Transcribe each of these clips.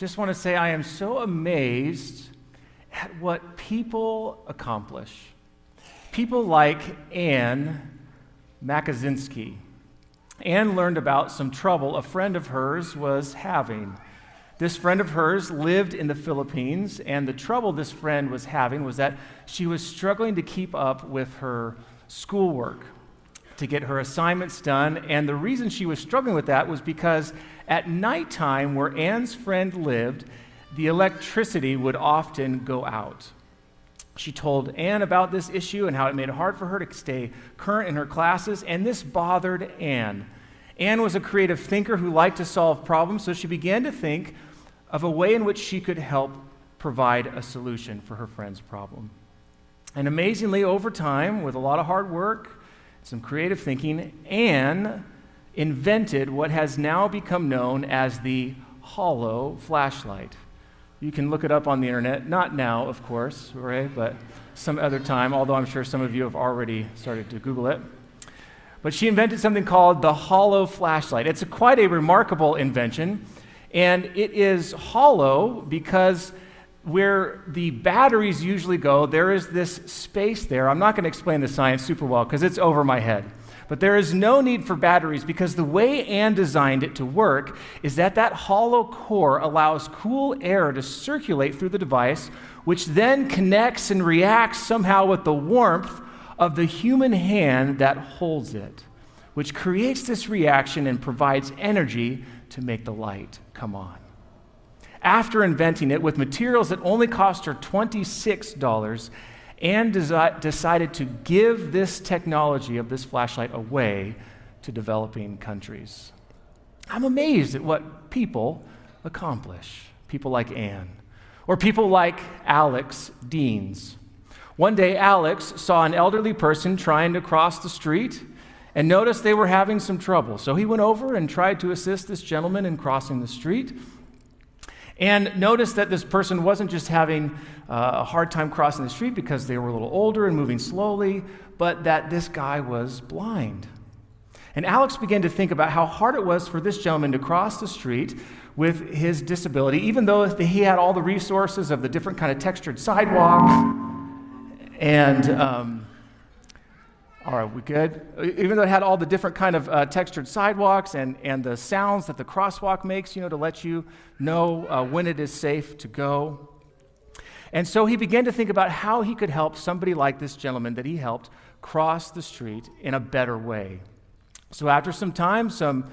just want to say I am so amazed at what people accomplish. People like Anne Makosinski. Anne learned about some trouble a friend of hers was having. This friend of hers lived in the Philippines, and the trouble this friend was having was that she was struggling to keep up with her schoolwork, to get her assignments done. And the reason she was struggling with that was because at nighttime, where Anne's friend lived, the electricity would often go out. She told Anne about this issue and how it made it hard for her to stay current in her classes, and this bothered Anne. Anne was a creative thinker who liked to solve problems, so she began to think of a way in which she could help provide a solution for her friend's problem. And amazingly, over time, with a lot of hard work, some creative thinking, Anne invented what has now become known as the hollow flashlight. You can look it up on the internet, not now, of course, right, but some other time, although I'm sure some of you have already started to Google it. But she invented something called the hollow flashlight. It's a, quite a remarkable invention, and it is hollow because where the batteries usually go, there is this space there. I'm not going to explain the science super well because it's over my head. But there is no need for batteries because the way Anne designed it to work is that that hollow core allows cool air to circulate through the device, which then connects and reacts somehow with the warmth of the human hand that holds it, which creates this reaction and provides energy to make the light come on. After inventing it with materials that only cost her $26, and desi- decided to give this technology of this flashlight away to developing countries. I'm amazed at what people accomplish. People like Anne, or people like Alex Deans. One day, Alex saw an elderly person trying to cross the street and noticed they were having some trouble. So he went over and tried to assist this gentleman in crossing the street and notice that this person wasn't just having uh, a hard time crossing the street because they were a little older and moving slowly, but that this guy was blind. And Alex began to think about how hard it was for this gentleman to cross the street with his disability, even though he had all the resources of the different kind of textured sidewalks and um, all right, we good? Even though it had all the different kind of uh, textured sidewalks and, and the sounds that the crosswalk makes, you know, to let you know uh, when it is safe to go. And so he began to think about how he could help somebody like this gentleman that he helped cross the street in a better way. So after some time, some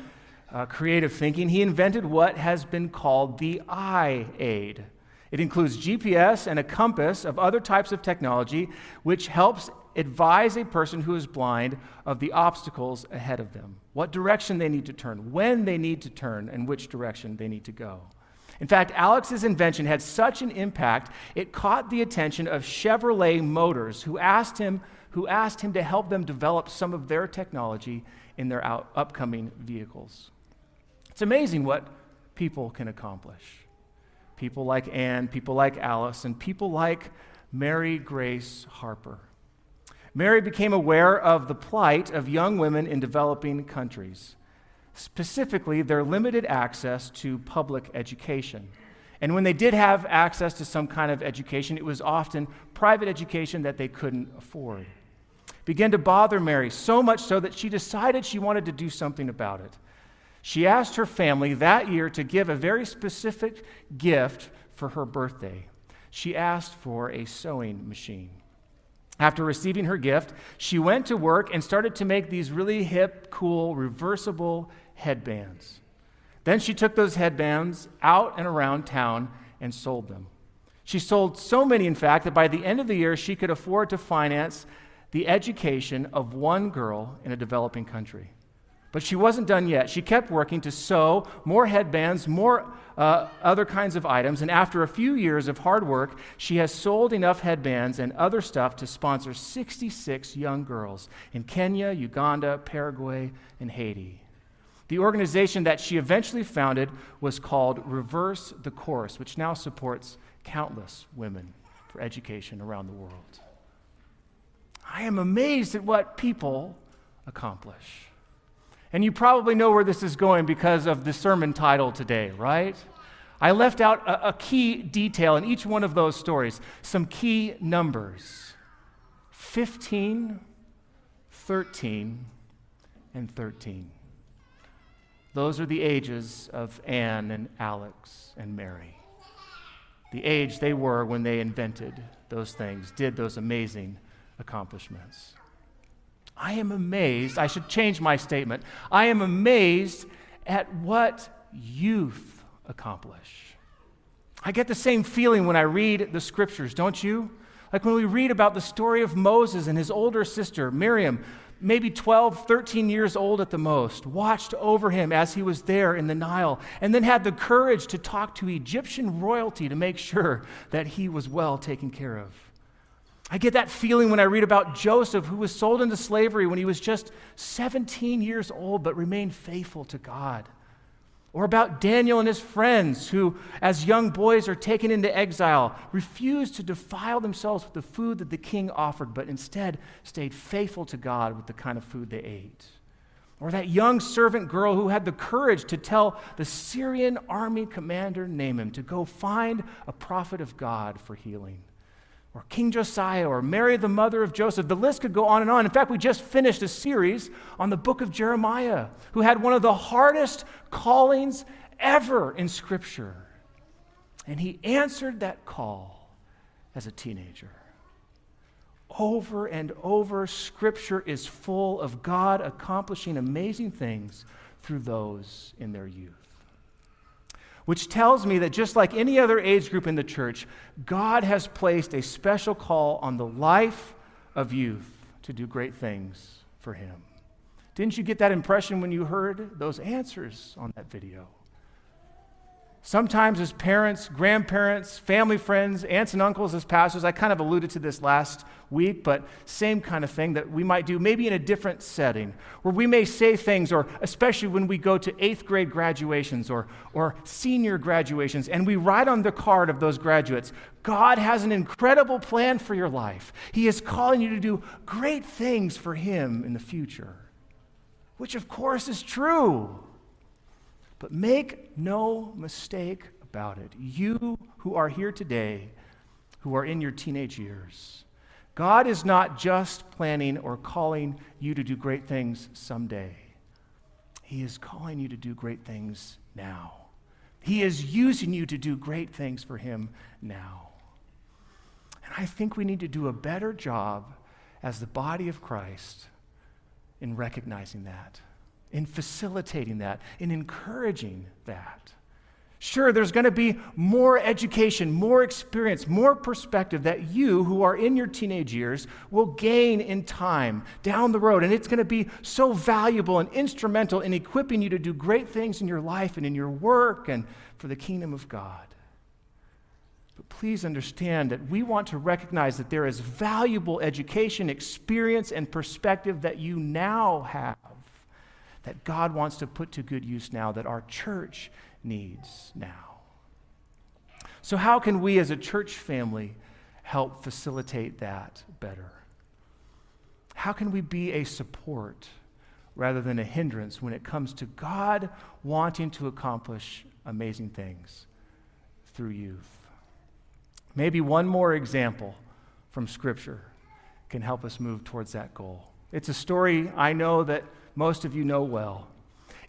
uh, creative thinking, he invented what has been called the eye aid. It includes GPS and a compass of other types of technology, which helps advise a person who is blind of the obstacles ahead of them, what direction they need to turn, when they need to turn, and which direction they need to go. In fact, Alex's invention had such an impact, it caught the attention of Chevrolet Motors, who asked him, who asked him to help them develop some of their technology in their out, upcoming vehicles. It's amazing what people can accomplish. People like Anne, people like Alice, and people like Mary Grace Harper. Mary became aware of the plight of young women in developing countries, specifically their limited access to public education. And when they did have access to some kind of education, it was often private education that they couldn't afford. began to bother Mary so much so that she decided she wanted to do something about it. She asked her family that year to give a very specific gift for her birthday. She asked for a sewing machine. After receiving her gift, she went to work and started to make these really hip, cool, reversible headbands. Then she took those headbands out and around town and sold them. She sold so many, in fact, that by the end of the year, she could afford to finance the education of one girl in a developing country. But she wasn't done yet. She kept working to sew more headbands, more uh, other kinds of items, and after a few years of hard work, she has sold enough headbands and other stuff to sponsor 66 young girls in Kenya, Uganda, Paraguay, and Haiti. The organization that she eventually founded was called Reverse the Course, which now supports countless women for education around the world. I am amazed at what people accomplish. And you probably know where this is going because of the sermon title today, right? I left out a, a, key detail in each one of those stories, some key numbers 15, 13, and 13. Those are the ages of Anne and Alex and Mary. The age they were when they invented those things, did those amazing accomplishments. I am amazed. I should change my statement. I am amazed at what youth accomplish. I get the same feeling when I read the scriptures, don't you? Like when we read about the story of Moses and his older sister, Miriam, maybe 12, 13 years old at the most, watched over him as he was there in the Nile, and then had the courage to talk to Egyptian royalty to make sure that he was well taken care of. I get that feeling when I read about Joseph, who was sold into slavery when he was just 17 years old, but remained faithful to God. Or about Daniel and his friends, who, as young boys, are taken into exile, refused to defile themselves with the food that the king offered, but instead stayed faithful to God with the kind of food they ate. Or that young servant girl who had the courage to tell the Syrian army commander Naaman to go find a prophet of God for healing or King Josiah, or Mary, the mother of Joseph. The list could go on and on. In fact, we just finished a series on the book of Jeremiah, who had one of the hardest callings ever in Scripture. And he answered that call as a teenager. Over and over, Scripture is full of God accomplishing amazing things through those in their youth which tells me that just like any other age group in the church, God has placed a special call on the life of youth to do great things for Him. Didn't you get that impression when you heard those answers on that video? Sometimes, as parents, grandparents, family friends, aunts and uncles, as pastors, I kind of alluded to this last week, but same kind of thing that we might do, maybe in a different setting, where we may say things, or especially when we go to eighth grade graduations or, or senior graduations, and we write on the card of those graduates, God has an incredible plan for your life. He is calling you to do great things for Him in the future, which of course is true. But make no mistake about it. You who are here today, who are in your teenage years, God is not just planning or calling you to do great things someday. He is calling you to do great things now. He is using you to do great things for Him now. And I think we need to do a better job as the body of Christ in recognizing that in facilitating that, in encouraging that. Sure, there's going to be more education, more experience, more perspective that you, who are in your teenage years, will gain in time down the road. And it's going to be so valuable and instrumental in equipping you to do great things in your life and in your work and for the kingdom of God. But please understand that we want to recognize that there is valuable education, experience, and perspective that you now have that God wants to put to good use now, that our church needs now. So, how can we as a church family help facilitate that better? How can we be a support rather than a hindrance when it comes to God wanting to accomplish amazing things through youth? Maybe one more example from Scripture can help us move towards that goal. It's a story I know that most of you know well.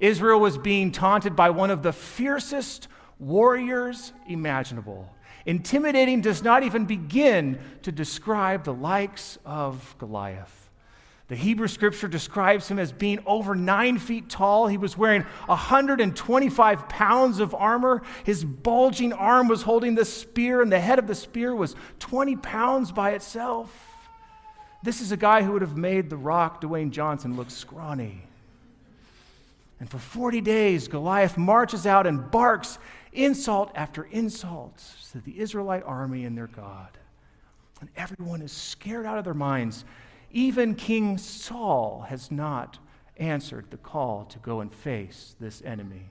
Israel was being taunted by one of the fiercest warriors imaginable. Intimidating does not even begin to describe the likes of Goliath. The Hebrew scripture describes him as being over nine feet tall. He was wearing 125 pounds of armor. His bulging arm was holding the spear, and the head of the spear was 20 pounds by itself. This is a guy who would have made the rock Dwayne Johnson look scrawny. And for 40 days, Goliath marches out and barks insult after insult to the Israelite army and their God. And everyone is scared out of their minds. Even King Saul has not answered the call to go and face this enemy.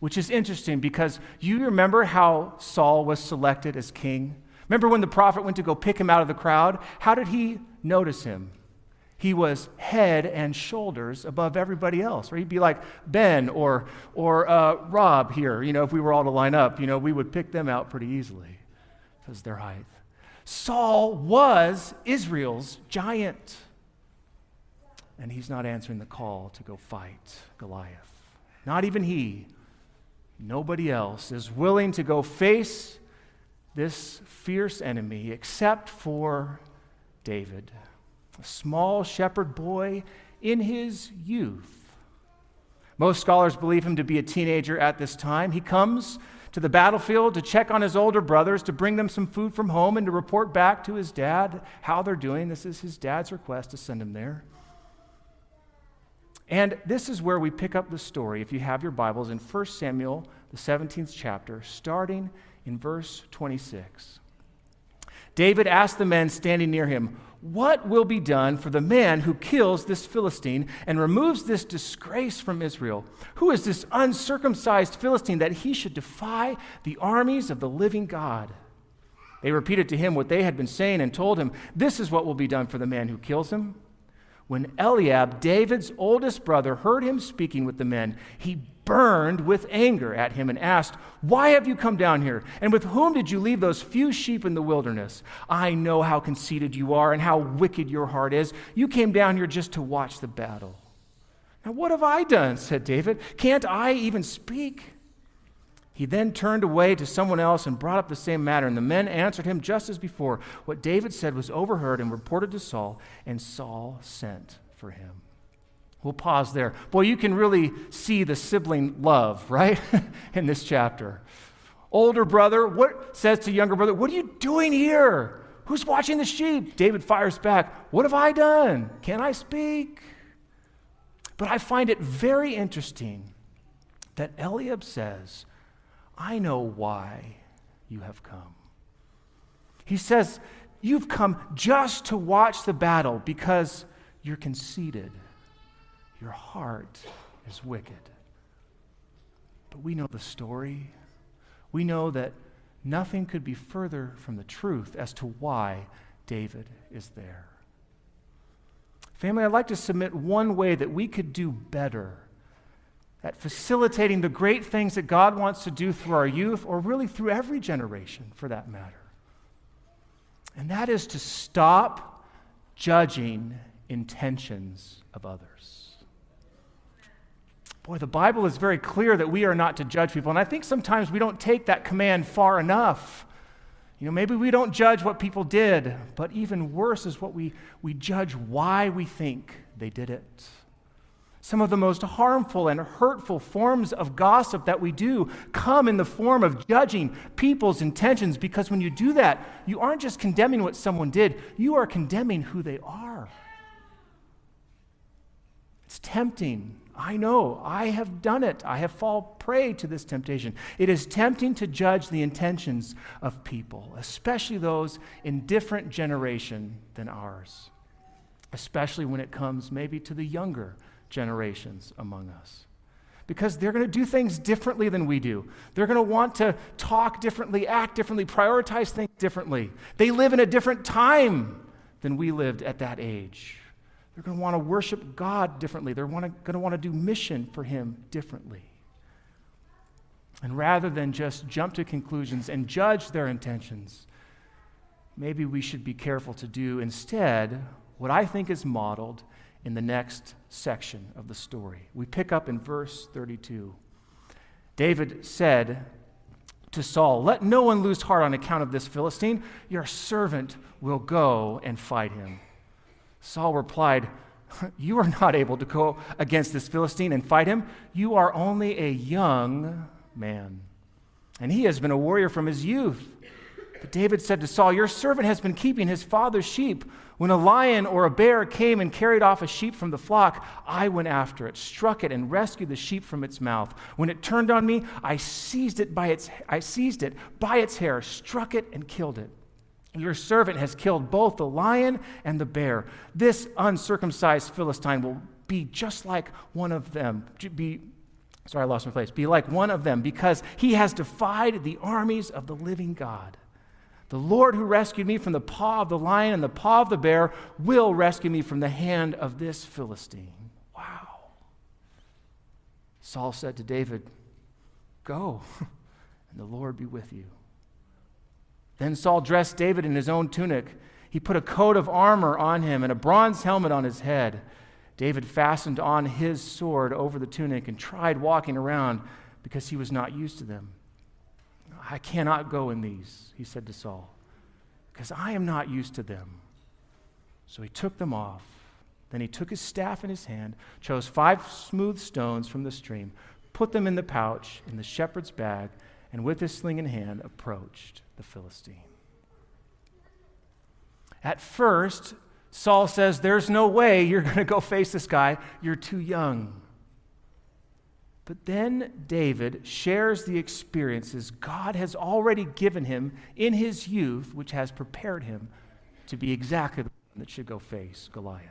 Which is interesting because you remember how Saul was selected as king? Remember when the prophet went to go pick him out of the crowd? How did he notice him? He was head and shoulders above everybody else. Or he'd be like Ben or, or uh, Rob here. You know, if we were all to line up, you know, we would pick them out pretty easily because their height. Saul was Israel's giant. And he's not answering the call to go fight Goliath. Not even he. Nobody else is willing to go face this fierce enemy except for David, a small shepherd boy in his youth. Most scholars believe him to be a teenager at this time. He comes to the battlefield to check on his older brothers, to bring them some food from home, and to report back to his dad how they're doing. This is his dad's request to send him there. And this is where we pick up the story, if you have your Bibles, in 1 Samuel, the 17th chapter, starting in verse 26. David asked the men standing near him, What will be done for the man who kills this Philistine and removes this disgrace from Israel? Who is this uncircumcised Philistine that he should defy the armies of the living God? They repeated to him what they had been saying and told him, This is what will be done for the man who kills him. When Eliab, David's oldest brother, heard him speaking with the men, he burned with anger at him and asked, Why have you come down here? And with whom did you leave those few sheep in the wilderness? I know how conceited you are and how wicked your heart is. You came down here just to watch the battle. Now, what have I done? said David. Can't I even speak? He then turned away to someone else and brought up the same matter, and the men answered him just as before. What David said was overheard and reported to Saul, and Saul sent for him. We'll pause there. Boy, you can really see the sibling love, right? In this chapter. Older brother, what says to younger brother, What are you doing here? Who's watching the sheep? David fires back, What have I done? Can I speak? But I find it very interesting that Eliab says, I know why you have come. He says, You've come just to watch the battle because you're conceited. Your heart is wicked. But we know the story. We know that nothing could be further from the truth as to why David is there. Family, I'd like to submit one way that we could do better at facilitating the great things that God wants to do through our youth, or really through every generation for that matter. And that is to stop judging intentions of others. Boy, the Bible is very clear that we are not to judge people. And I think sometimes we don't take that command far enough. You know, maybe we don't judge what people did, but even worse is what we, we judge why we think they did it. Some of the most harmful and hurtful forms of gossip that we do come in the form of judging people's intentions because when you do that, you aren't just condemning what someone did, you are condemning who they are. It's tempting. I know. I have done it. I have fallen prey to this temptation. It is tempting to judge the intentions of people, especially those in different generation than ours, especially when it comes maybe to the younger generations among us. Because they're going to do things differently than we do. They're going to want to talk differently, act differently, prioritize things differently. They live in a different time than we lived at that age. They're going to want to worship God differently. They're going to want to do mission for Him differently. And rather than just jump to conclusions and judge their intentions, maybe we should be careful to do instead what I think is modeled in the next section of the story. We pick up in verse 32. David said to Saul, Let no one lose heart on account of this Philistine. Your servant will go and fight him. Saul replied, You are not able to go against this Philistine and fight him. You are only a young man. And he has been a warrior from his youth. But David said to Saul, Your servant has been keeping his father's sheep. When a lion or a bear came and carried off a sheep from the flock, I went after it, struck it, and rescued the sheep from its mouth. When it turned on me, I seized it by its, I seized it by its hair, struck it, and killed it. Your servant has killed both the lion and the bear. This uncircumcised Philistine will be just like one of them. Be, sorry, I lost my place. Be like one of them because he has defied the armies of the living God. The Lord who rescued me from the paw of the lion and the paw of the bear will rescue me from the hand of this Philistine. Wow. Saul said to David, Go, and the Lord be with you. Then Saul dressed David in his own tunic. He put a coat of armor on him and a bronze helmet on his head. David fastened on his sword over the tunic and tried walking around because he was not used to them. I cannot go in these, he said to Saul, because I am not used to them. So he took them off. Then he took his staff in his hand, chose five smooth stones from the stream, put them in the pouch in the shepherd's bag, and with his sling in hand approached the Philistine. At first, Saul says, There's no way you're going to go face this guy. You're too young. But then David shares the experiences God has already given him in his youth, which has prepared him to be exactly the one that should go face Goliath.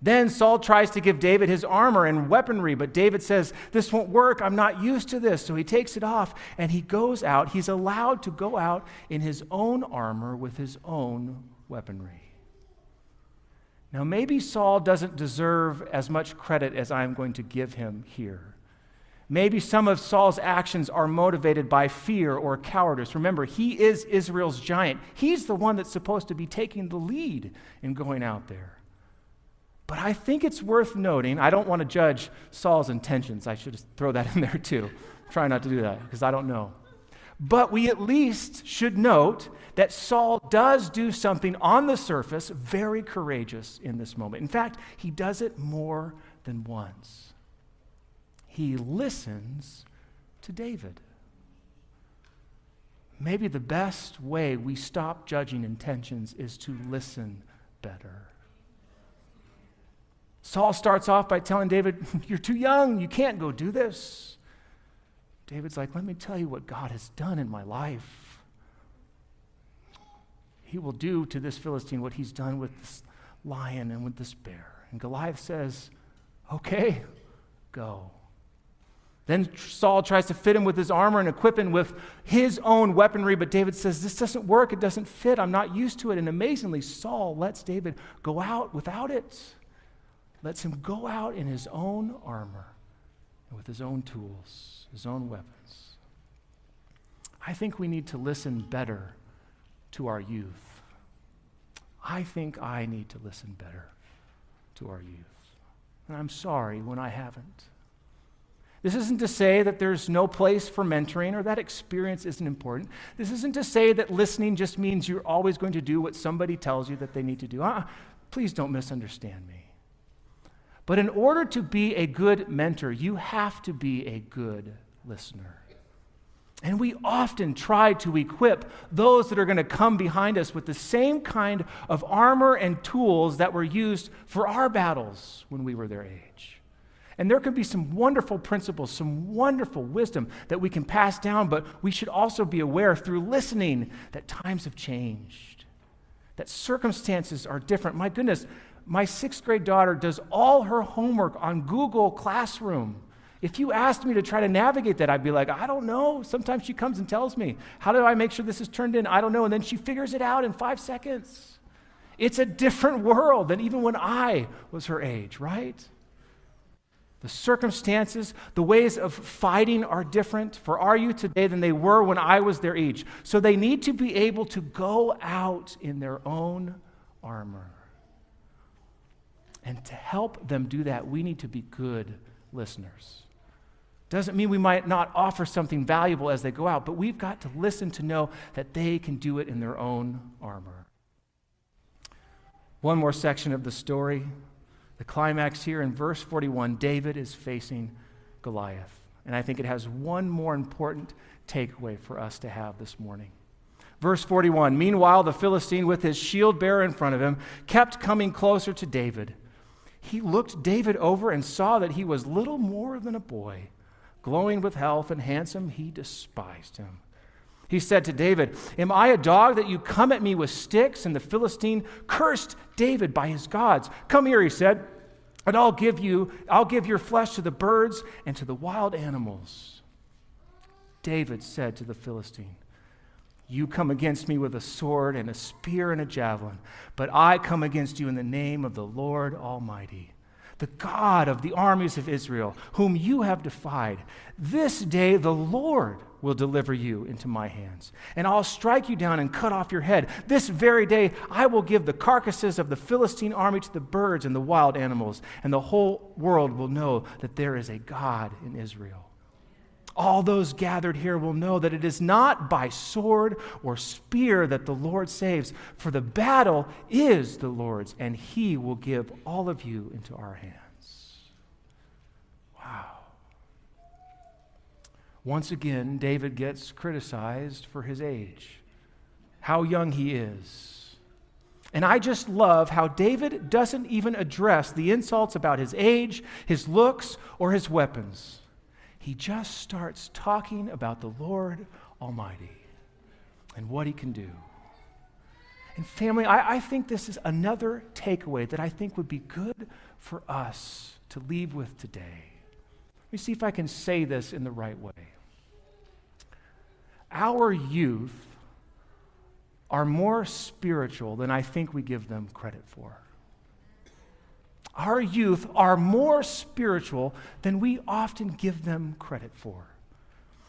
Then Saul tries to give David his armor and weaponry, but David says, This won't work. I'm not used to this. So he takes it off and he goes out. He's allowed to go out in his own armor with his own weaponry. Now, maybe Saul doesn't deserve as much credit as I'm going to give him here. Maybe some of Saul's actions are motivated by fear or cowardice. Remember, he is Israel's giant. He's the one that's supposed to be taking the lead in going out there. But I think it's worth noting, I don't want to judge Saul's intentions. I should throw that in there too. Try not to do that because I don't know. But we at least should note that Saul does do something on the surface very courageous in this moment. In fact, he does it more than once. He listens to David. Maybe the best way we stop judging intentions is to listen better. Saul starts off by telling David, You're too young, you can't go do this. David's like, let me tell you what God has done in my life. He will do to this Philistine what he's done with this lion and with this bear. And Goliath says, okay, go. Then Saul tries to fit him with his armor and equip him with his own weaponry, but David says, This doesn't work. It doesn't fit. I'm not used to it. And amazingly, Saul lets David go out without it, lets him go out in his own armor and with his own tools his own weapons. I think we need to listen better to our youth. I think I need to listen better to our youth. And I'm sorry when I haven't. This isn't to say that there's no place for mentoring or that experience isn't important. This isn't to say that listening just means you're always going to do what somebody tells you that they need to do. Uh, please don't misunderstand me. But in order to be a good mentor, you have to be a good listener. And we often try to equip those that are going to come behind us with the same kind of armor and tools that were used for our battles when we were their age. And there can be some wonderful principles, some wonderful wisdom that we can pass down, but we should also be aware through listening that times have changed, that circumstances are different. My goodness, my sixth grade daughter does all her homework on Google Classroom. If you asked me to try to navigate that, I'd be like, I don't know. Sometimes she comes and tells me, How do I make sure this is turned in? I don't know. And then she figures it out in five seconds. It's a different world than even when I was her age, right? The circumstances, the ways of fighting are different for our youth today than they were when I was their age. So they need to be able to go out in their own armor. And to help them do that, we need to be good listeners. Doesn't mean we might not offer something valuable as they go out, but we've got to listen to know that they can do it in their own armor. One more section of the story. The climax here in verse 41 David is facing Goliath. And I think it has one more important takeaway for us to have this morning. Verse 41 Meanwhile, the Philistine, with his shield bearer in front of him, kept coming closer to David he looked David over and saw that he was little more than a boy. Glowing with health and handsome, he despised him. He said to David, Am I a dog that you come at me with sticks? And the Philistine cursed David by his gods. Come here, he said, and I'll give you, I'll give your flesh to the birds and to the wild animals. David said to the Philistine, You come against me with a sword and a spear and a javelin, but I come against you in the name of the Lord Almighty, the God of the armies of Israel, whom you have defied. This day the Lord will deliver you into my hands, and I'll strike you down and cut off your head. This very day I will give the carcasses of the Philistine army to the birds and the wild animals, and the whole world will know that there is a God in Israel. All those gathered here will know that it is not by sword or spear that the Lord saves, for the battle is the Lord's, and he will give all of you into our hands. Wow. Once again, David gets criticized for his age, how young he is. And I just love how David doesn't even address the insults about his age, his looks, or his weapons he just starts talking about the Lord Almighty and what he can do. And, family, I, I, think this is another takeaway that I think would be good for us to leave with today. Let me see if I can say this in the right way. Our youth are more spiritual than I think we give them credit for our youth are more spiritual than we often give them credit for.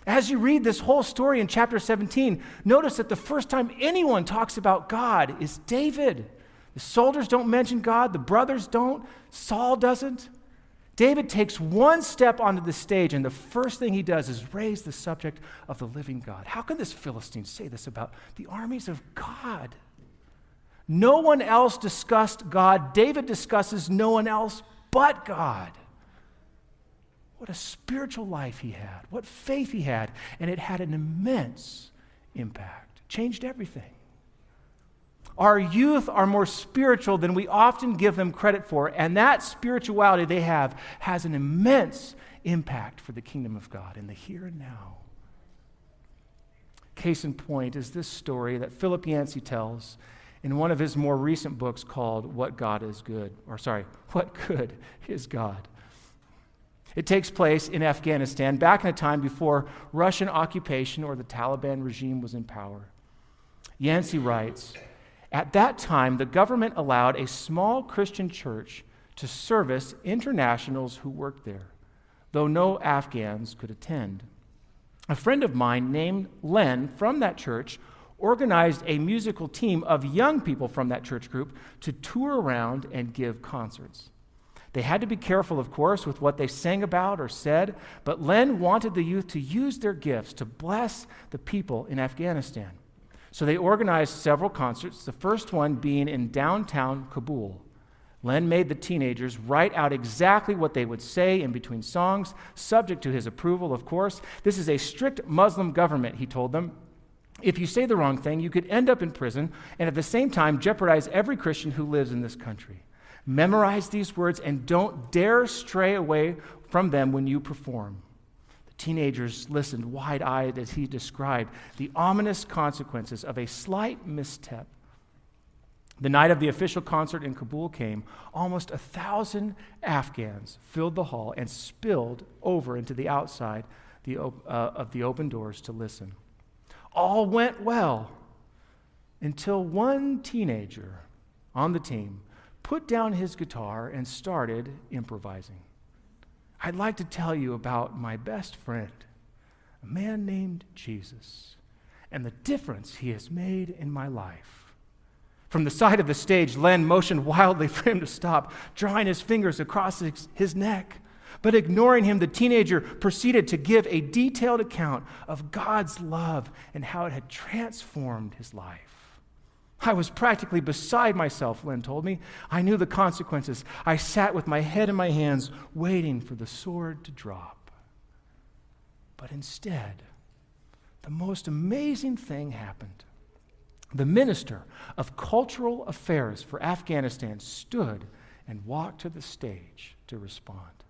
As you read this whole story in chapter 17, notice that the first time anyone talks about God is David. The soldiers don't mention God, the brothers don't, Saul doesn't. David takes one step onto the stage, and the first thing he does is raise the subject of the living God. How can this Philistine say this about the armies of God? No one else discussed God. David discusses no one else but God. What a spiritual life he had, what faith he had, and it had an immense impact, changed everything. Our youth are more spiritual than we often give them credit for, and that spirituality they have has an immense impact for the kingdom of God in the here and now. Case in point is this story that Philip Yancey tells in one of his more recent books called What God is Good, or sorry, What Good is God. It takes place in Afghanistan back in a time before Russian occupation or the Taliban regime was in power. Yancey writes At that time, the government allowed a small Christian church to service internationals who worked there, though no Afghans could attend. A friend of mine named Len from that church organized a musical team of young people from that church group to tour around and give concerts. They had to be careful, of course, with what they sang about or said, but Len wanted the youth to use their gifts to bless the people in Afghanistan. So they organized several concerts, the first one being in downtown Kabul. Len made the teenagers write out exactly what they would say in between songs, subject to his approval, of course. This is a strict Muslim government, he told them. If you say the wrong thing, you could end up in prison and at the same time jeopardize every Christian who lives in this country. Memorize these words and don't dare stray away from them when you perform. The teenagers listened wide eyed as he described the ominous consequences of a slight misstep. The night of the official concert in Kabul came. Almost a thousand Afghans filled the hall and spilled over into the outside the, uh, of the open doors to listen all went well until one teenager on the team put down his guitar and started improvising. I'd like to tell you about my best friend, a man named Jesus, and the difference he has made in my life. From the side of the stage, Len motioned wildly for him to stop, drawing his fingers across his, neck. But ignoring him, the teenager proceeded to give a detailed account of God's love and how it had transformed his life. I was practically beside myself, Len told me. I knew the consequences. I sat with my head in my hands, waiting for the sword to drop. But instead, the most amazing thing happened. The minister of cultural affairs for Afghanistan stood and walked to the stage to respond.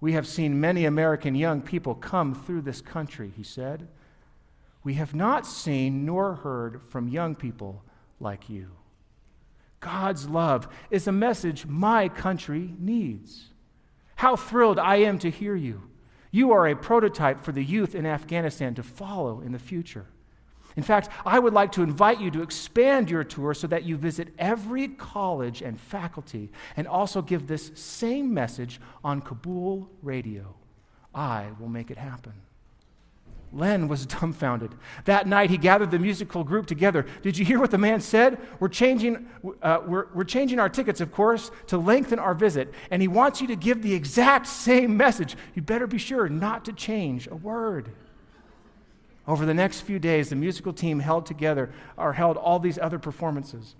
We have seen many American young people come through this country, he said. We have not seen nor heard from young people like you. God's love is a message my country needs. How thrilled I am to hear you. You are a prototype for the youth in Afghanistan to follow in the future. In fact, I would like to invite you to expand your tour so that you visit every college and faculty and also give this same message on Kabul radio. I will make it happen. Len was dumbfounded. That night, he gathered the musical group together. Did you hear what the man said? We're changing, uh, we're, we're changing our tickets, of course, to lengthen our visit. And he wants you to give the exact same message. You better be sure not to change a word. Over the next few days, the musical team held together or held all these other performances.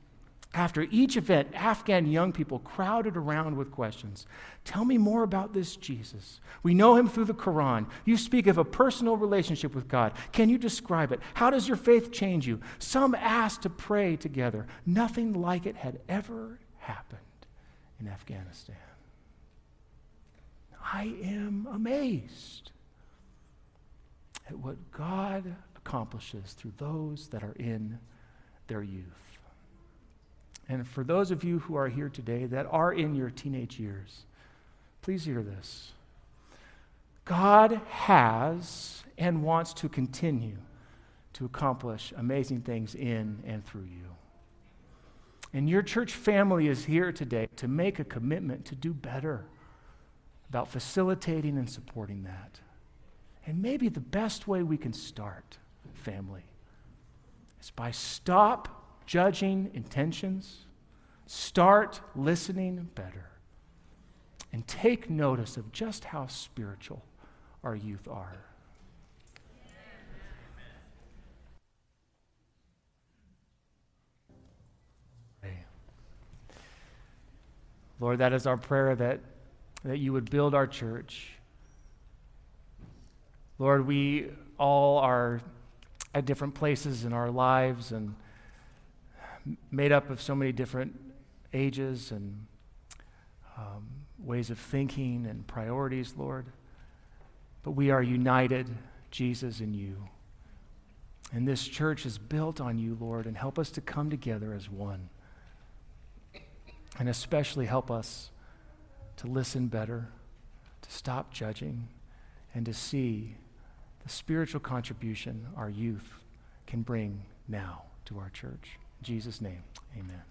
After each event, Afghan young people crowded around with questions. Tell me more about this Jesus. We know him through the Quran. You speak of a personal relationship with God. Can you describe it? How does your faith change you? Some asked to pray together. Nothing like it had ever happened in Afghanistan. I am amazed at what God accomplishes through those that are in their youth. And for those of you who are here today that are in your teenage years, please hear this. God has and wants to continue to accomplish amazing things in and through you. And your church family is here today to make a commitment to do better about facilitating and supporting that. And maybe the best way we can start, family, is by stop judging intentions, start listening better, and take notice of just how spiritual our youth are. Lord, that is our prayer that, that you would build our church Lord, we all are at different places in our lives and made up of so many different ages and um, ways of thinking and priorities, Lord. But we are united, Jesus and you. And this church is built on you, Lord, and help us to come together as one. And especially help us to listen better, to stop judging, and to see the spiritual contribution our youth can bring now to our church. In Jesus' name, amen.